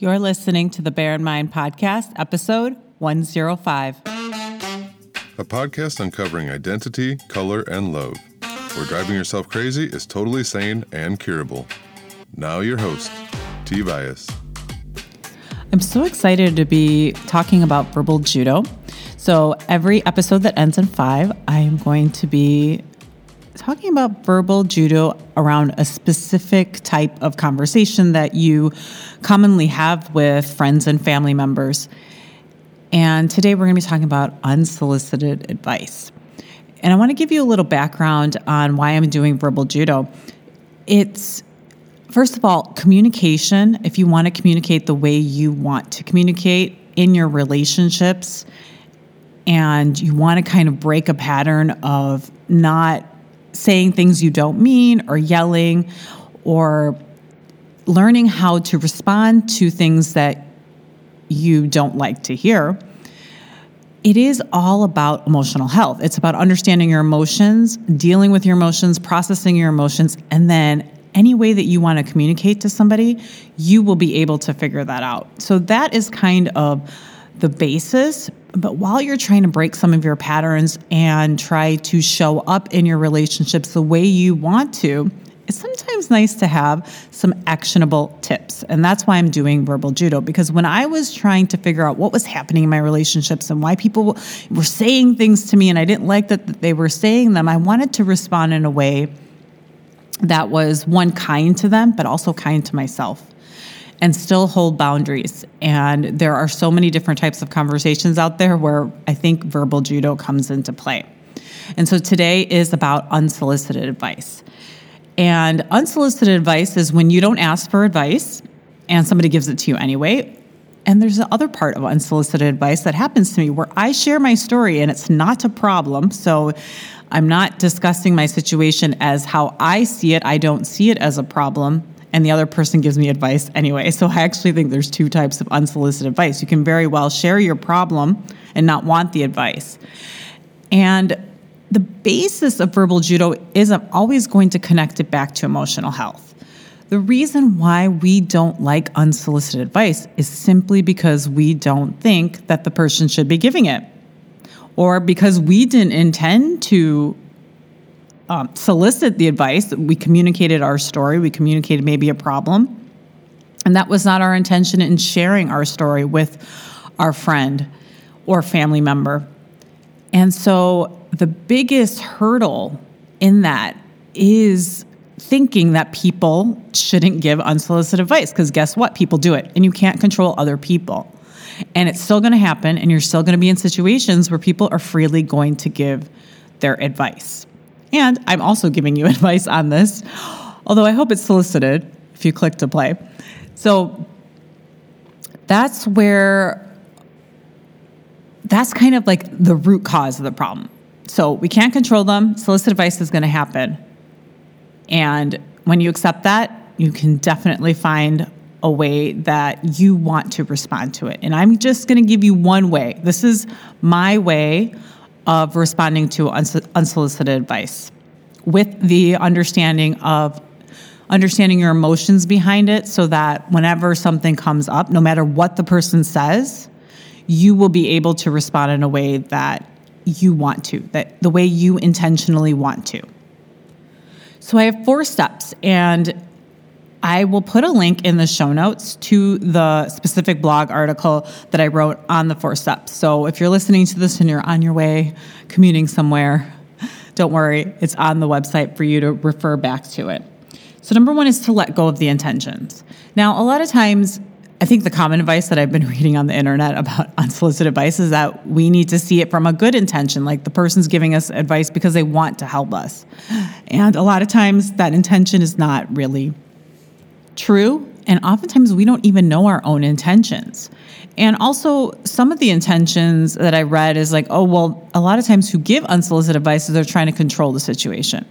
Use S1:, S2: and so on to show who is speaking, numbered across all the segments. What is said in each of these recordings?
S1: You're listening to the Bear in Mind podcast, episode 105.
S2: A podcast uncovering identity, color, and love, where driving yourself crazy is totally sane and curable. Now, your host, T. Bias.
S1: I'm so excited to be talking about verbal judo. So, every episode that ends in five, I am going to be talking about verbal judo around a specific type of conversation that you commonly have with friends and family members. And today we're going to be talking about unsolicited advice. And I want to give you a little background on why I'm doing verbal judo. It's first of all, communication. If you want to communicate the way you want to communicate in your relationships, and you want to kind of break a pattern of not saying things you don't mean or yelling or learning how to respond to things that you don't like to hear. It is all about emotional health. It's about understanding your emotions, dealing with your emotions, processing your emotions, and then any way that you want to communicate to somebody, you will be able to figure that out. So that is kind of the basis. But while you're trying to break some of your patterns and try to show up in your relationships the way you want to, it's sometimes nice to have some actionable tips. And that's why I'm doing verbal judo because when I was trying to figure out what was happening in my relationships and why people were saying things to me and I didn't like that they were saying them, I wanted to respond in a way that was one kind to them, but also kind to myself and still hold boundaries. And there are so many different types of conversations out there where I think verbal judo comes into play. And so today is about unsolicited advice. And unsolicited advice is when you don't ask for advice and somebody gives it to you anyway. And there's the other part of unsolicited advice that happens to me where I share my story and it's not a problem. So I'm not discussing my situation as how I see it. I don't see it as a problem and the other person gives me advice anyway. So I actually think there's two types of unsolicited advice. You can very well share your problem and not want the advice. And the basis of verbal judo is I'm always going to connect it back to emotional health. The reason why we don't like unsolicited advice is simply because we don't think that the person should be giving it, or because we didn't intend to um, solicit the advice. We communicated our story, we communicated maybe a problem. And that was not our intention in sharing our story with our friend or family member. And so the biggest hurdle in that is thinking that people shouldn't give unsolicited advice because guess what? People do it and you can't control other people. And it's still going to happen, and you're still going to be in situations where people are freely going to give their advice. And I'm also giving you advice on this, although I hope it's solicited if you click to play. So that's where, that's kind of like the root cause of the problem. So we can't control them. Solicit advice is going to happen. And when you accept that, you can definitely find a way that you want to respond to it. And I'm just going to give you one way. This is my way of responding to unsolicited advice with the understanding of understanding your emotions behind it so that whenever something comes up, no matter what the person says, you will be able to respond in a way that you want to, that the way you intentionally want to. So I have four steps and I will put a link in the show notes to the specific blog article that I wrote on the four steps. So if you're listening to this and you're on your way commuting somewhere, don't worry, it's on the website for you to refer back to it. So, number one is to let go of the intentions. Now, a lot of times, I think the common advice that I've been reading on the internet about unsolicited advice is that we need to see it from a good intention, like the person's giving us advice because they want to help us. And a lot of times, that intention is not really true. And oftentimes we don't even know our own intentions. And also, some of the intentions that I read is like, oh, well, a lot of times who give unsolicited advice is they're trying to control the situation.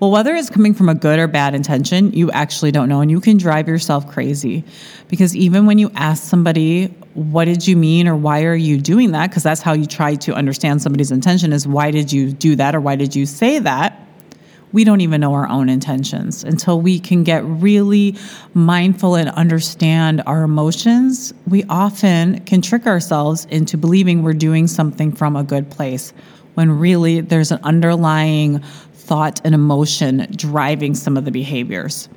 S1: Well, whether it's coming from a good or bad intention, you actually don't know. And you can drive yourself crazy because even when you ask somebody, what did you mean or why are you doing that? Because that's how you try to understand somebody's intention is why did you do that or why did you say that? We don't even know our own intentions. Until we can get really mindful and understand our emotions, we often can trick ourselves into believing we're doing something from a good place when really there's an underlying thought and emotion driving some of the behaviors.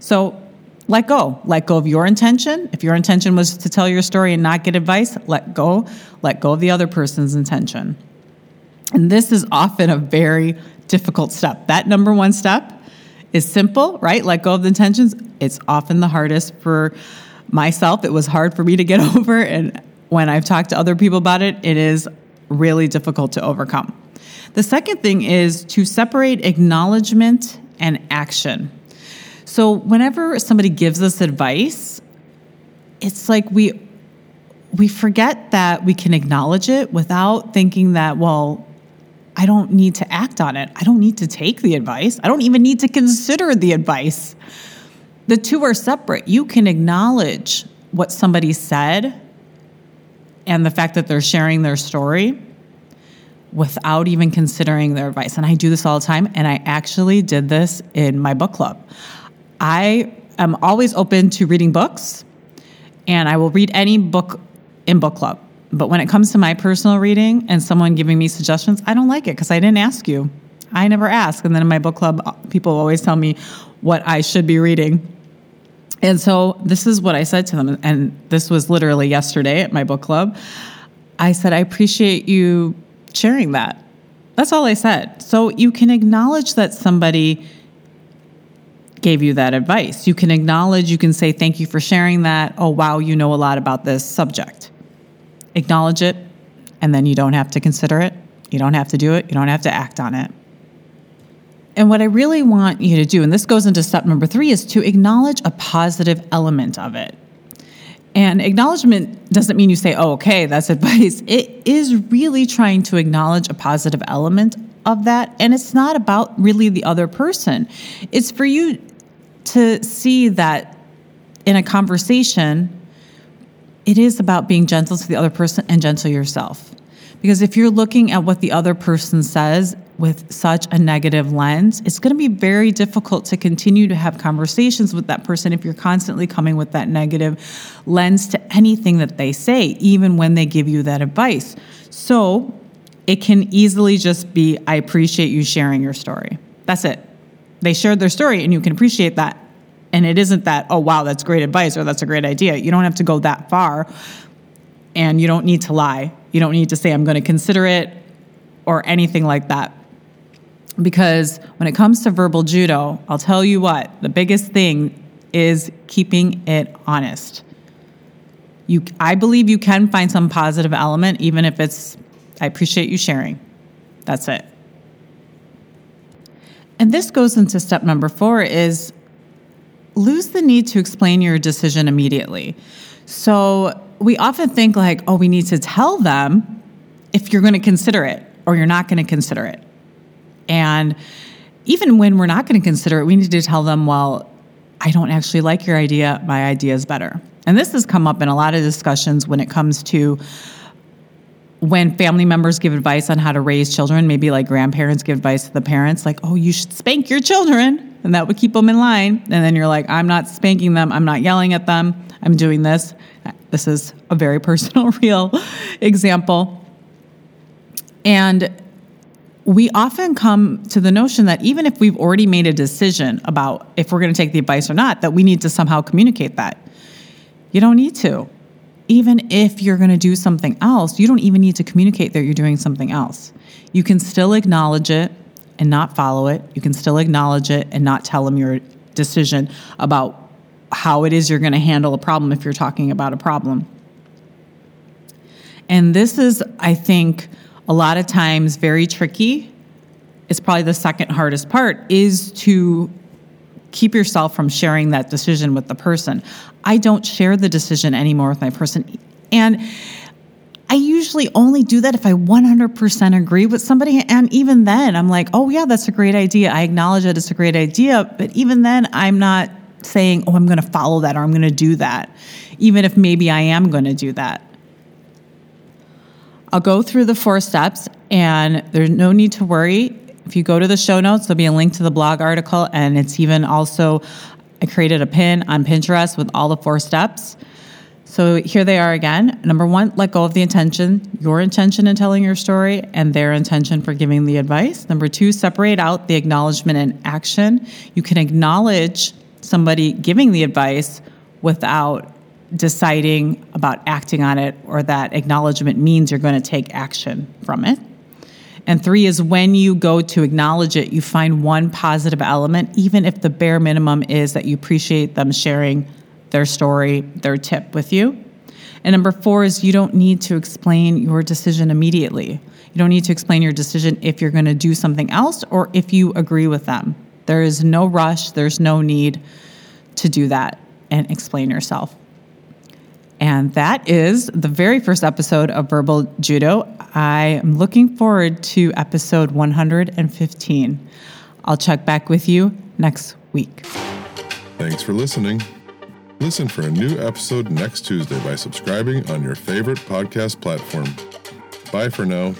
S1: So let go. Let go of your intention. If your intention was to tell your story and not get advice, let go. Let go of the other person's intention. And this is often a very difficult step. That number one step is simple, right? Let go of the intentions. It's often the hardest for myself. It was hard for me to get over. And when I've talked to other people about it, it is really difficult to overcome. The second thing is to separate acknowledgement and action. So, whenever somebody gives us advice, it's like we we forget that we can acknowledge it without thinking that, well, I don't need to act on it. I don't need to take the advice. I don't even need to consider the advice. The two are separate. You can acknowledge what somebody said and the fact that they're sharing their story without even considering their advice. And I do this all the time. And I actually did this in my book club. I am always open to reading books, and I will read any book in book club. But when it comes to my personal reading and someone giving me suggestions, I don't like it because I didn't ask you. I never ask. And then in my book club, people always tell me what I should be reading. And so this is what I said to them. And this was literally yesterday at my book club. I said, I appreciate you sharing that. That's all I said. So you can acknowledge that somebody gave you that advice. You can acknowledge, you can say, Thank you for sharing that. Oh, wow, you know a lot about this subject. Acknowledge it, and then you don't have to consider it. You don't have to do it. You don't have to act on it. And what I really want you to do, and this goes into step number three, is to acknowledge a positive element of it. And acknowledgement doesn't mean you say, oh, okay, that's advice. It is really trying to acknowledge a positive element of that. And it's not about really the other person, it's for you to see that in a conversation, it is about being gentle to the other person and gentle yourself. Because if you're looking at what the other person says with such a negative lens, it's going to be very difficult to continue to have conversations with that person if you're constantly coming with that negative lens to anything that they say, even when they give you that advice. So it can easily just be, I appreciate you sharing your story. That's it. They shared their story and you can appreciate that. And it isn't that, oh, wow, that's great advice or that's a great idea. You don't have to go that far and you don't need to lie. You don't need to say, I'm going to consider it or anything like that. Because when it comes to verbal judo, I'll tell you what, the biggest thing is keeping it honest. You, I believe you can find some positive element, even if it's, I appreciate you sharing. That's it. And this goes into step number four is lose the need to explain your decision immediately. So we often think like, oh, we need to tell them if you're going to consider it or you're not going to consider it. And even when we're not going to consider it, we need to tell them, well, I don't actually like your idea. My idea is better. And this has come up in a lot of discussions when it comes to when family members give advice on how to raise children, maybe like grandparents give advice to the parents, like, oh, you should spank your children, and that would keep them in line. And then you're like, I'm not spanking them, I'm not yelling at them, I'm doing this. This is a very personal, real example. And we often come to the notion that even if we've already made a decision about if we're going to take the advice or not, that we need to somehow communicate that. You don't need to. Even if you're going to do something else, you don't even need to communicate that you're doing something else. You can still acknowledge it and not follow it. You can still acknowledge it and not tell them your decision about how it is you're going to handle a problem if you're talking about a problem. And this is, I think, a lot of times very tricky. It's probably the second hardest part is to keep yourself from sharing that decision with the person. I don't share the decision anymore with my person. And I usually only do that if I 100% agree with somebody. And even then, I'm like, oh, yeah, that's a great idea. I acknowledge that it's a great idea. But even then, I'm not saying, oh, I'm going to follow that or I'm going to do that, even if maybe I am going to do that. I'll go through the four steps, and there's no need to worry. If you go to the show notes, there'll be a link to the blog article, and it's even also, I created a pin on Pinterest with all the four steps. So here they are again. Number one, let go of the intention, your intention in telling your story, and their intention for giving the advice. Number two, separate out the acknowledgement and action. You can acknowledge somebody giving the advice without deciding about acting on it or that acknowledgement means you're going to take action from it. And three is when you go to acknowledge it, you find one positive element, even if the bare minimum is that you appreciate them sharing their story, their tip with you. And number four is you don't need to explain your decision immediately. You don't need to explain your decision if you're going to do something else or if you agree with them. There is no rush, there's no need to do that and explain yourself. And that is the very first episode of Verbal Judo. I am looking forward to episode 115. I'll check back with you next week.
S2: Thanks for listening. Listen for a new episode next Tuesday by subscribing on your favorite podcast platform. Bye for now.